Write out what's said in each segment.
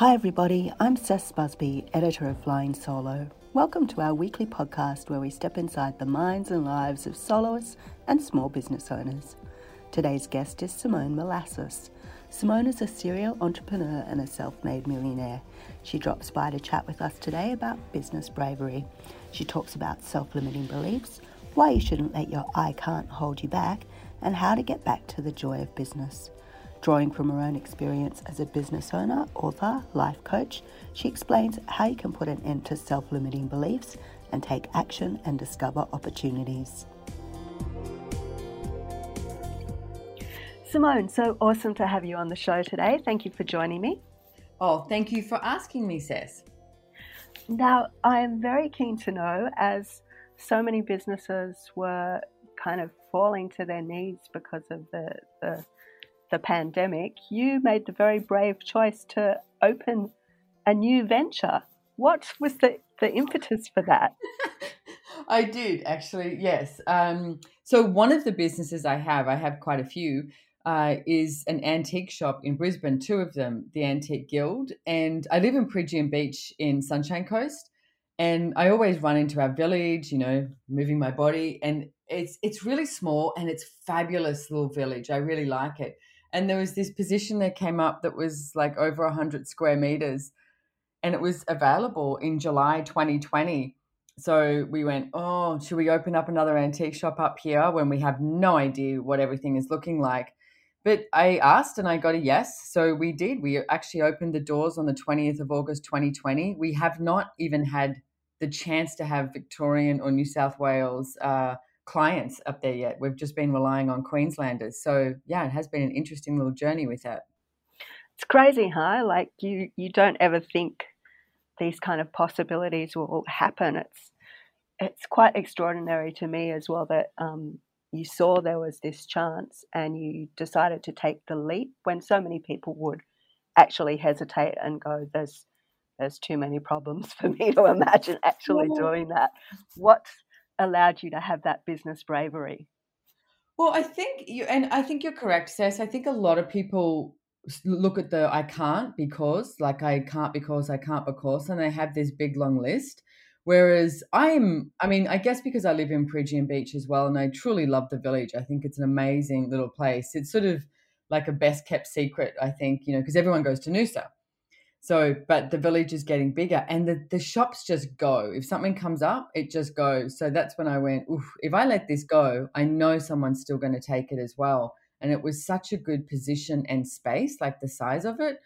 Hi, everybody. I'm Cec Busby, editor of Flying Solo. Welcome to our weekly podcast where we step inside the minds and lives of soloists and small business owners. Today's guest is Simone Milasas. Simone is a serial entrepreneur and a self made millionaire. She drops by to chat with us today about business bravery. She talks about self limiting beliefs, why you shouldn't let your I can't hold you back, and how to get back to the joy of business. Drawing from her own experience as a business owner, author, life coach, she explains how you can put an end to self limiting beliefs and take action and discover opportunities. Simone, so awesome to have you on the show today. Thank you for joining me. Oh, thank you for asking me, Cec. Now, I am very keen to know as so many businesses were kind of falling to their knees because of the, the, the pandemic, you made the very brave choice to open a new venture. What was the, the impetus for that? I did actually, yes. Um, so, one of the businesses I have, I have quite a few, uh, is an antique shop in Brisbane, two of them, the Antique Guild. And I live in Peregian Beach in Sunshine Coast. And I always run into our village, you know, moving my body. And it's it's really small and it's fabulous little village. I really like it. And there was this position that came up that was like over 100 square meters. And it was available in July 2020. So we went, oh, should we open up another antique shop up here when we have no idea what everything is looking like? But I asked and I got a yes. So we did. We actually opened the doors on the 20th of August 2020. We have not even had the chance to have Victorian or New South Wales uh, clients up there yet. We've just been relying on Queenslanders. So yeah, it has been an interesting little journey with that. It's crazy, huh? Like you, you don't ever think these kind of possibilities will happen. It's it's quite extraordinary to me as well that um, you saw there was this chance and you decided to take the leap when so many people would actually hesitate and go, "There's there's too many problems for me to imagine actually doing that." What allowed you to have that business bravery? Well, I think you, and I think you're correct, Cec. I think a lot of people look at the I can't because, like, I can't because, I can't because, and they have this big long list. Whereas I'm, I mean, I guess because I live in Peregian Beach as well, and I truly love the village. I think it's an amazing little place. It's sort of like a best kept secret, I think, you know, because everyone goes to Noosa. So, but the village is getting bigger and the, the shops just go. If something comes up, it just goes. So that's when I went, if I let this go, I know someone's still going to take it as well. And it was such a good position and space, like the size of it.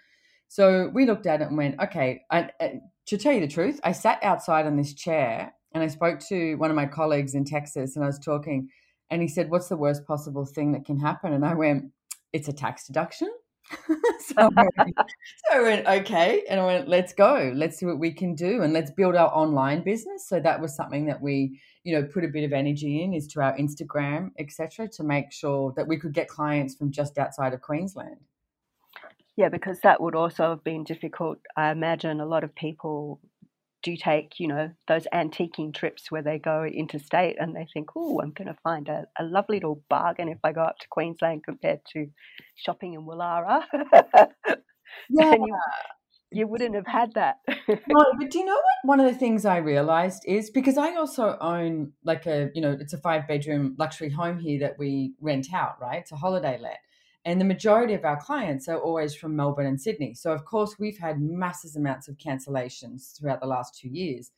So we looked at it and went, okay, I, I, to tell you the truth, I sat outside on this chair and I spoke to one of my colleagues in Texas and I was talking and he said, what's the worst possible thing that can happen? And I went, it's a tax deduction. so, I went, so I went, okay. And I went, let's go. Let's see what we can do and let's build our online business. So that was something that we, you know, put a bit of energy in is to our Instagram, etc., to make sure that we could get clients from just outside of Queensland. Yeah, because that would also have been difficult. I imagine a lot of people do take, you know, those antiquing trips where they go interstate and they think, oh, I'm going to find a, a, lovely little bargain if I go up to Queensland compared to shopping in Woollahra. yeah. You, you, wouldn't have had that. no, but do you know what? One of the things I realized is because I also own like a, you know, it's a five bedroom luxury home here that we rent out, right? It's a holiday let. And the majority of our clients are always from Melbourne and Sydney. So, of course, we've had massive amounts of cancellations throughout the last two years,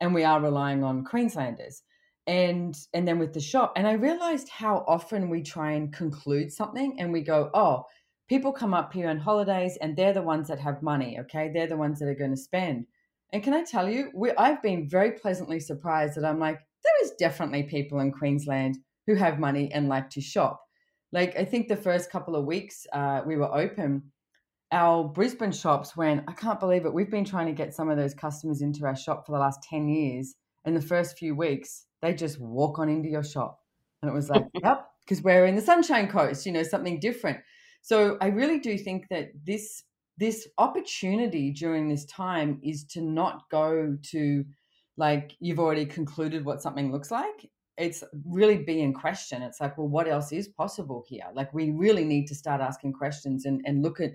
and we are relying on Queenslanders. And and then with the shop, and I realized how often we try and conclude something, and we go, "Oh, people come up here on holidays, and they're the ones that have money. Okay, they're the ones that are going to spend." And can I tell you, we, I've been very pleasantly surprised that I'm like, there is definitely people in Queensland who have money and like to shop like I think the first couple of weeks uh, we were open, our Brisbane shops went, I can't believe it. We've been trying to get some of those customers into our shop for the last 10 years. In the first few weeks, they just walk on into your shop. And it was like, yep, because we're in the Sunshine Coast, you know, something different. So I really do think that this this opportunity during this time is to not go to like you've already concluded what something looks like it's really be in question. It's like, well, what else is possible here? Like we really need to start asking questions and, and look at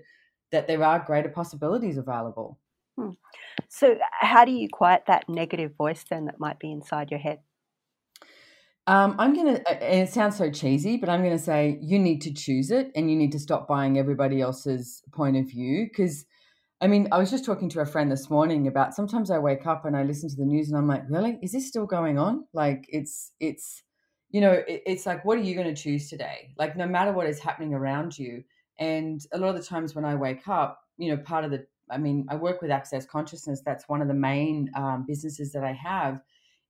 that there are greater possibilities available. Hmm. So, how do you quiet that negative voice then that might be inside your head? Um, I'm going to, and it sounds so cheesy, but I'm going to say you need to choose it and you need to stop buying everybody else's point of view. Because, I mean, I was just talking to a friend this morning about sometimes I wake up and I listen to the news and I'm like, really? Is this still going on? Like, it's, it's, you know, it, it's like, what are you going to choose today? Like, no matter what is happening around you. And a lot of the times when I wake up, you know, part of the, I mean, I work with Access Consciousness. That's one of the main um, businesses that I have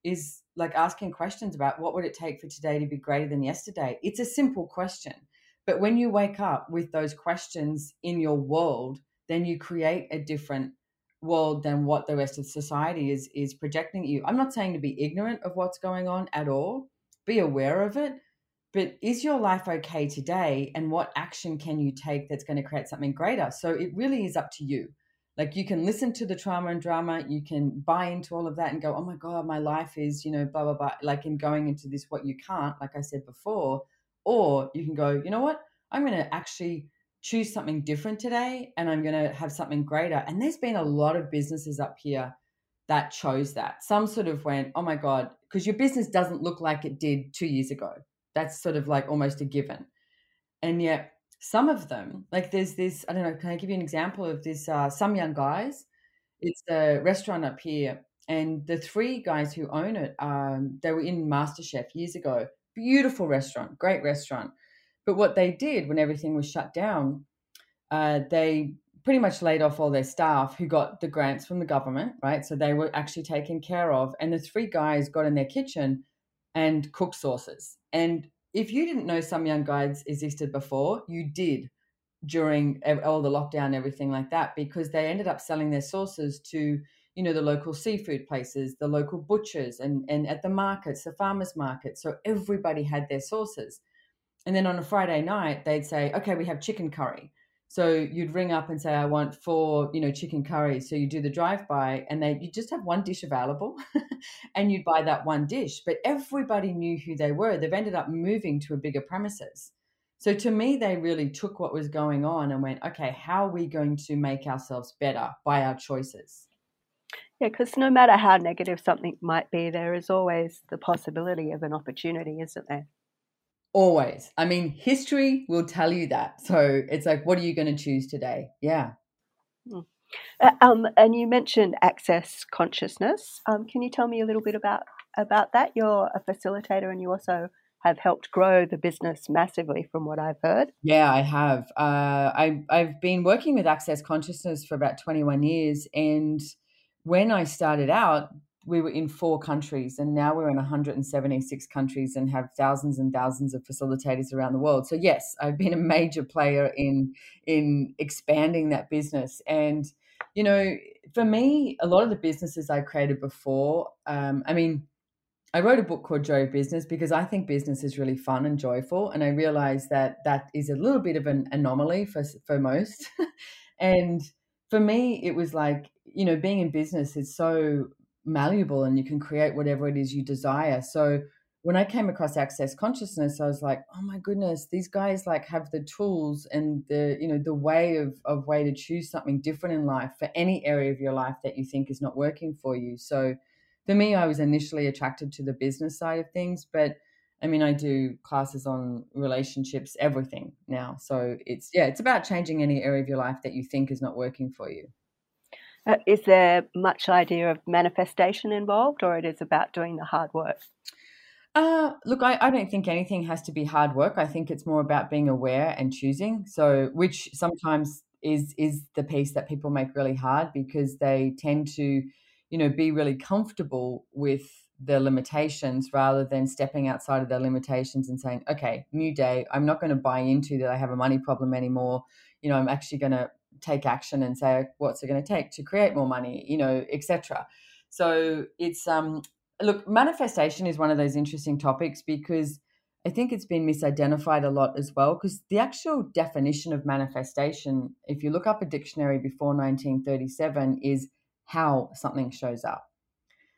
is like asking questions about what would it take for today to be greater than yesterday. It's a simple question. But when you wake up with those questions in your world, then you create a different world than what the rest of society is is projecting at you. I'm not saying to be ignorant of what's going on at all. Be aware of it. But is your life okay today? And what action can you take that's going to create something greater? So it really is up to you. Like you can listen to the trauma and drama, you can buy into all of that and go, oh my God, my life is, you know, blah, blah, blah. Like in going into this, what you can't, like I said before. Or you can go, you know what? I'm going to actually choose something different today and I'm going to have something greater. And there's been a lot of businesses up here that chose that. Some sort of went, oh my God, because your business doesn't look like it did two years ago. That's sort of like almost a given. And yet, some of them, like there's this, I don't know, can I give you an example of this? Uh, Sum Yung Guys. It's a restaurant up here. And the three guys who own it, um, they were in MasterChef years ago. Beautiful restaurant, great restaurant. But what they did when everything was shut down, uh, they pretty much laid off all their staff who got the grants from the government, right? So they were actually taken care of. And the three guys got in their kitchen and cooked sauces. And if you didn't know Sum Yung Guys existed before, you did during all the lockdown everything like that because they ended up selling their sauces to you know the local seafood places the local butchers and and at the markets the farmers markets so everybody had their sauces and then on a friday night they'd say okay we have chicken curry so you'd ring up and say, I want four, you know, chicken curries. So you do the drive by and they you just have one dish available and you'd buy that one dish. But everybody knew who they were. They've ended up moving to a bigger premises. So to me, they really took what was going on and went, okay, how are we going to make ourselves better by our choices? Yeah, because no matter how negative something might be, there is always the possibility of an opportunity, isn't there? Always. I mean, history will tell you that. So it's like, what are you going to choose today? Yeah. Hmm. Uh, um, and you mentioned access consciousness. Um, can you tell me a little bit about about that? You're a facilitator, and you also have helped grow the business massively, from what I've heard. Yeah, I have. Uh, I I've been working with access consciousness for about 21 years, and when I started out, we were in four countries and now we're in 176 countries and have thousands and thousands of facilitators around the world so yes i've been a major player in in expanding that business and you know for me a lot of the businesses i created before um, i mean I wrote a book called Joy of Business because I think business is really fun and joyful, and I realized that that is a little bit of an anomaly for for most. and for me, it was like you know, being in business is so malleable and you can create whatever it is you desire. So when I came across access consciousness, I was like, oh my goodness, these guys like have the tools and the, you know, the way of, of way to choose something different in life for any area of your life that you think is not working for you. So for me, I was initially attracted to the business side of things, but I mean, I do classes on relationships, everything now. So it's, yeah, it's about changing any area of your life that you think is not working for you. Uh, is there much idea of manifestation involved, or it is about doing the hard work? Uh, look, I, I don't think anything has to be hard work. I think it's more about being aware and choosing. So, which sometimes is is the piece that people make really hard because they tend to, you know, be really comfortable with their limitations rather than stepping outside of their limitations and saying, okay, new day. I'm not going to buy into that I have a money problem anymore. You know, I'm actually going to take action and say what's it going to take to create more money? you know etc so it's um look manifestation is one of those interesting topics because i think it's been misidentified a lot as well because the actual definition of manifestation if you look up a dictionary before 1937 is how something shows up.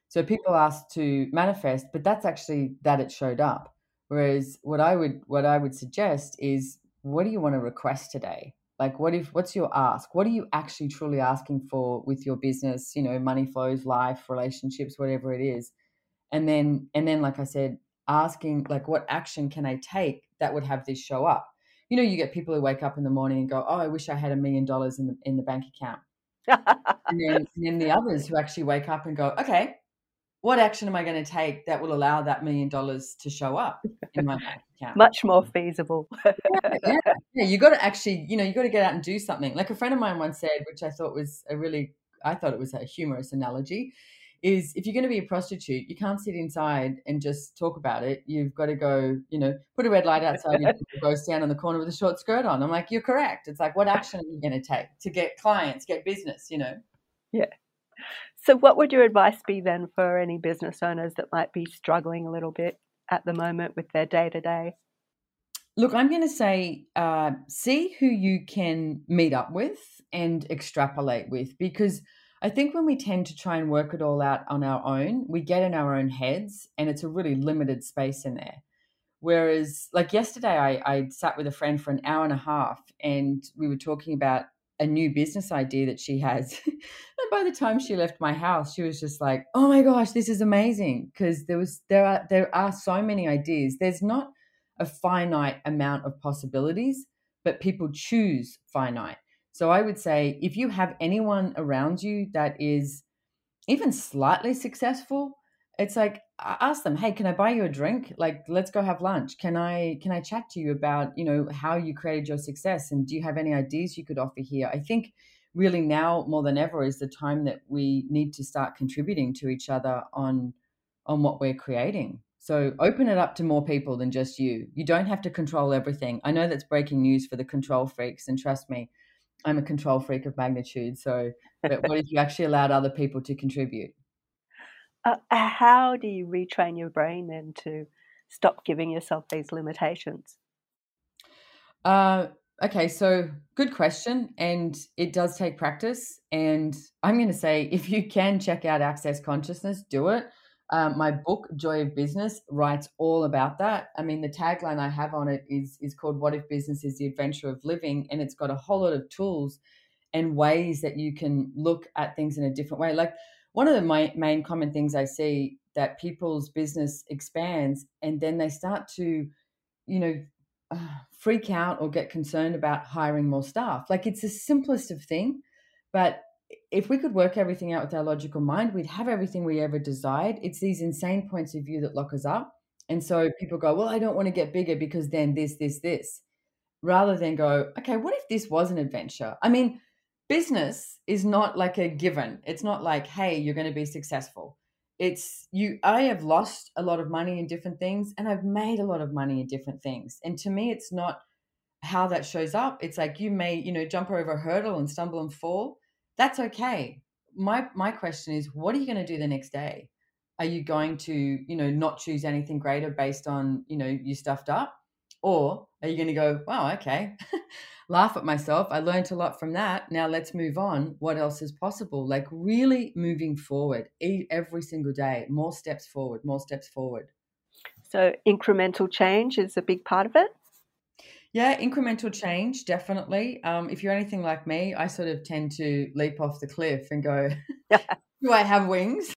So people ask to manifest but that's actually that it showed up whereas what i would what i would suggest is what do you want to request today Like, what if, what's your ask? What are you actually truly asking for with your business? You know, money flows, life, relationships, whatever it is. And then, and then, like I said, asking, like, what action can I take that would have this show up? You know, you get people who wake up in the morning and go, "Oh, I wish I had a million dollars in the in the bank account." and then, and then the others who actually wake up and go, "Okay, what action am I going to take that will allow that million dollars to show up in my bank account? Much more feasible. yeah, yeah, yeah, you got to actually, you know, you got to get out and do something. Like a friend of mine once said, which I thought was a really, I thought it was a humorous analogy, is if you're going to be a prostitute, you can't sit inside and just talk about it. You've got to go, you know, put a red light outside and go stand on the corner with a short skirt on. I'm like, you're correct. It's like, what action are you going to take to get clients, get business, you know? Yeah. So, what would your advice be then for any business owners that might be struggling a little bit at the moment with their day to day? Look, I'm going to say uh, see who you can meet up with and extrapolate with because I think when we tend to try and work it all out on our own, we get in our own heads and it's a really limited space in there. Whereas, like yesterday, I, I sat with a friend for an hour and a half and we were talking about a new business idea that she has. and by the time she left my house, she was just like, "Oh my gosh, this is amazing!" Because there was there are there are so many ideas. There's not a finite amount of possibilities, but people choose finite. So I would say if you have anyone around you that is even slightly successful, it's like ask them hey can i buy you a drink? Like let's go have lunch. Can i can i chat to you about you know how you created your success and do you have any ideas you could offer here? I think really now more than ever is the time that we need to start contributing to each other on on what we're creating. So open it up to more people than just you. You don't have to control everything. I know that's breaking news for the control freaks and trust me i'm a control freak of magnitude so but what if you actually allowed other people to contribute uh, how do you retrain your brain then to stop giving yourself these limitations? Uh, okay, so good question. And it does take practice. And I'm going to say if you can check out Access Consciousness, do it. Um, my book, Joy of Business, writes all about that. I mean, the tagline I have on it is, is called What If Business is the Adventure of Living? And it's got a whole lot of tools and ways that you can look at things in a different way. Like, one of the main, main common things I see that people's business expands and then they start to, you know, uh, freak out or get concerned about hiring more staff. Like it's the simplest of thing, but if we could work everything out with our logical mind, we'd have everything we ever desired. It's these insane points of view that lock us up. And so people go, well, I don't want to get bigger because then this, this, this, rather than go, okay, what if this was an adventure? I mean, business is not like a given. It's not like, hey, you're going to be successful. It's you, I have lost a lot of money in different things and I've made a lot of money in different things. And to me, it's not how that shows up. It's like you may, you know, jump over a hurdle and stumble and fall. That's okay. My my question is, what are you going to do the next day? Are you going to, you know, not choose anything greater based on, you know, you stuffed up? Or are you going to go, wow, okay, laugh at myself. I learned a lot from that. Now let's move on. What else is possible? Like really moving forward Eat every single day, more steps forward, more steps forward. So incremental change is a big part of it. Yeah, incremental change, definitely. Um, if you're anything like me, I sort of tend to leap off the cliff and go, Do I have wings?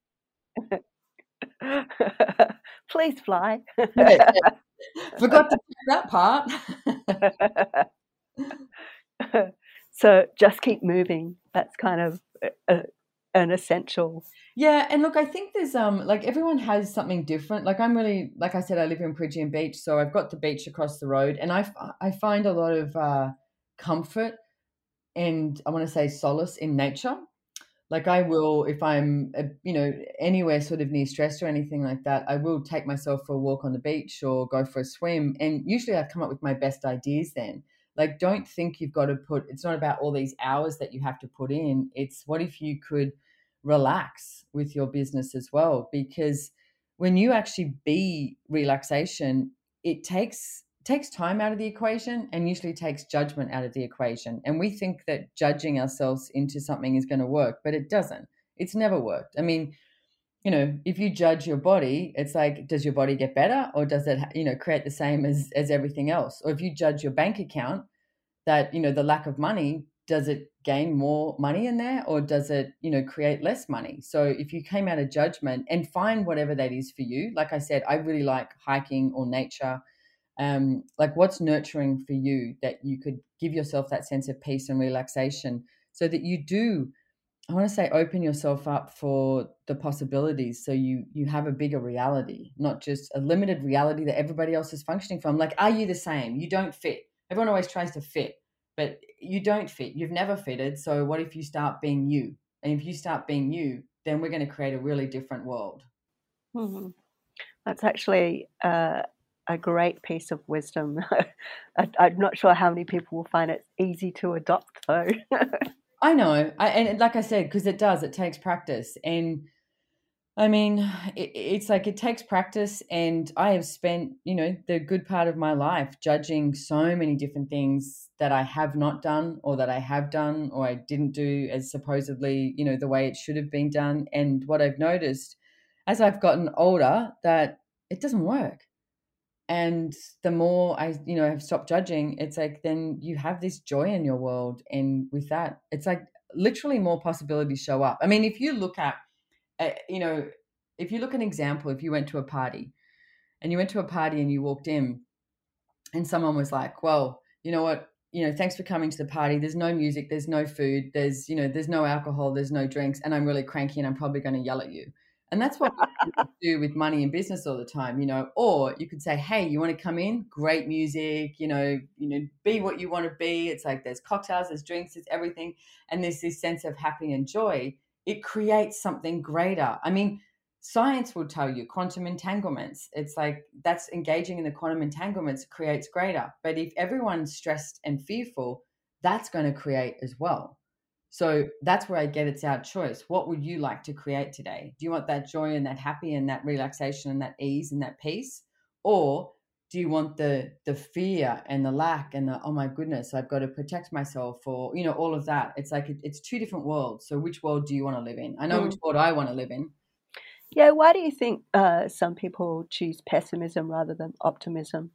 Please fly. Forgot to that part. so just keep moving. That's kind of a, an essential. Yeah, and look, I think there's um like everyone has something different. Like I'm really like I said, I live in Peregian Beach, so I've got the beach across the road, and I I find a lot of uh, comfort and I want to say solace in nature. Like I will, if I'm, uh, you know, anywhere sort of near stress or anything like that, I will take myself for a walk on the beach or go for a swim. And usually I come up with my best ideas then. Like, don't think you've got to put, it's not about all these hours that you have to put in. It's what if you could relax with your business as well? Because when you actually be relaxation, it takes takes time out of the equation and usually takes judgment out of the equation. And we think that judging ourselves into something is going to work, but it doesn't. It's never worked. I mean, you know, if you judge your body, it's like, does your body get better or does it, you know, create the same as, as everything else? Or if you judge your bank account, that you know the lack of money does it gain more money in there or does it you know create less money so if you came out of judgment and find whatever that is for you like i said i really like hiking or nature um like what's nurturing for you that you could give yourself that sense of peace and relaxation so that you do i want to say open yourself up for the possibilities so you you have a bigger reality not just a limited reality that everybody else is functioning from like are you the same you don't fit everyone always tries to fit but you don't fit. You've never fitted. So what if you start being you? And if you start being you, then we're going to create a really different world. Mm-hmm. That's actually uh, a great piece of wisdom. I, am not sure how many people will find it easy to adopt, though. I know, I, and like I said, because it does, it takes practice, and I mean, it, it's like it takes practice, and I have spent, you know, the good part of my life judging so many different things that I have not done, or that I have done, or I didn't do as supposedly, you know, the way it should have been done. And what I've noticed as I've gotten older, that it doesn't work. And the more I, you know, have stopped judging, it's like then you have this joy in your world, and with that, it's like literally more possibilities show up. I mean, if you look at uh, you know, if you look at an example, if you went to a party and you went to a party and you walked in and someone was like, well, you know what, you know, thanks for coming to the party. There's no music, there's no food, there's, you know, there's no alcohol, there's no drinks, and I'm really cranky and I'm probably going to yell at you. And that's what we do with money and business all the time, you know. Or you could say, "Hey, you want to come in? Great music, you know, you know, be what you want to be." It's like there's cocktails, there's drinks, there's everything, and there's this sense of happy and joy it creates something greater. I mean, science will tell you quantum entanglements. It's like that's engaging in the quantum entanglements creates greater. But if everyone's stressed and fearful, that's going to create as well. So that's where I get it's our choice. What would you like to create today? Do you want that joy and that happy and that relaxation and that ease and that peace? Or do you want the the fear and the lack and the oh my goodness i've got to protect myself or you know all of that it's like it, it's two different worlds so which world do you want to live in i know mm. which world i want to live in yeah why do you think uh, some people choose pessimism rather than optimism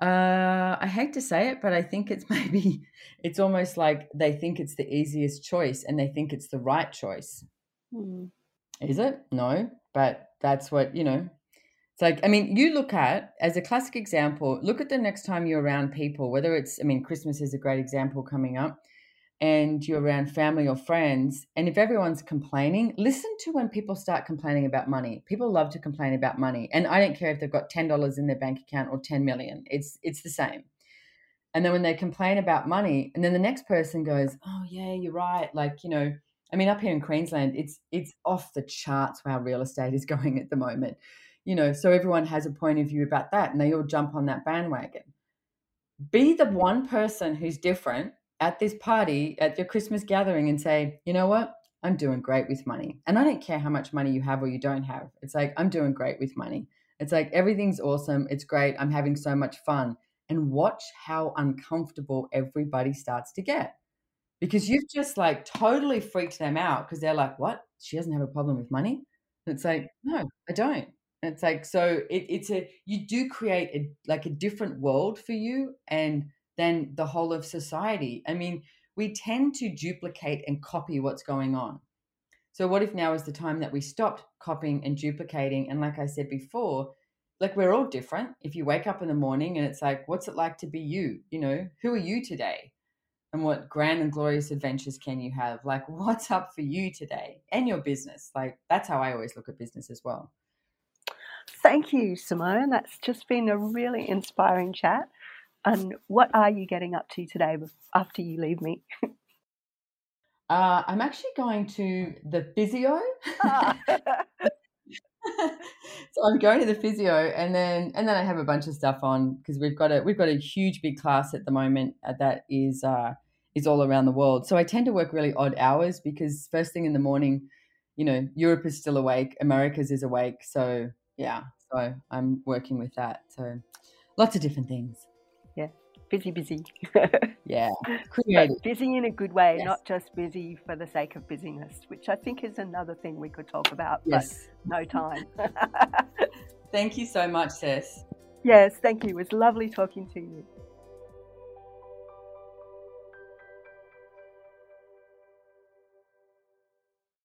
uh, I hate to say it, but I think it's maybe it's almost like they think it's the easiest choice and they think it's the right choice. Mm. Is it? No, but that's what you know. It's like, I mean, you look at, as a classic example, look at the next time you're around people, whether it's, I mean, Christmas is a great example coming up, and you're around family or friends. And if everyone's complaining, listen to when people start complaining about money. People love to complain about money. And I don't care if they've got $10 in their bank account or 10 million, it's, it's the same. And then when they complain about money, and then the next person goes, Oh, yeah, you're right. Like, you know, I mean, up here in Queensland, it's it's off the charts how real estate is going at the moment you know, so everyone has a point of view about that and they all jump on that bandwagon. Be the one person who's different at this party, at your Christmas gathering, and say, you know what? I'm doing great with money. And I don't care how much money you have or you don't have. It's like, I'm doing great with money. It's like, everything's awesome. It's great. I'm having so much fun. And watch how uncomfortable everybody starts to get because you've just like totally freaked them out because they're like, what? She doesn't have a problem with money? And it's like, no, I don't it's like so it, it's a you do create a like a different world for you and then the whole of society. I mean we tend to duplicate and copy what's going on. So what if now is the time that we stopped copying and duplicating? And like i said before like we're all different. If you wake up in the morning and it's like what's it like to be you? You know who are you today? And what grand and glorious adventures can you have? Like what's up for you today? And your business. Like that's how i always look at business as well. Thank you, Simone. That's just been a really inspiring chat. And what are you getting up to today after you leave me? Uh, I'm actually going to the physio. Ah. so I'm going to the physio, and then and then I have a bunch of stuff on because we've got a we've got a huge big class at the moment uh, that is uh, is all around the world. So I tend to work really odd hours because first thing in the morning, you know, Europe is still awake, America's is awake, so yeah so i'm working with that so lots of different things yeah busy busy. Yeah creative. busy in a good way yes. not just busy for the sake of busyness which i think is another thing we could talk about yes. but no time. Thank you so much sis. Yes thank you. It was lovely talking to you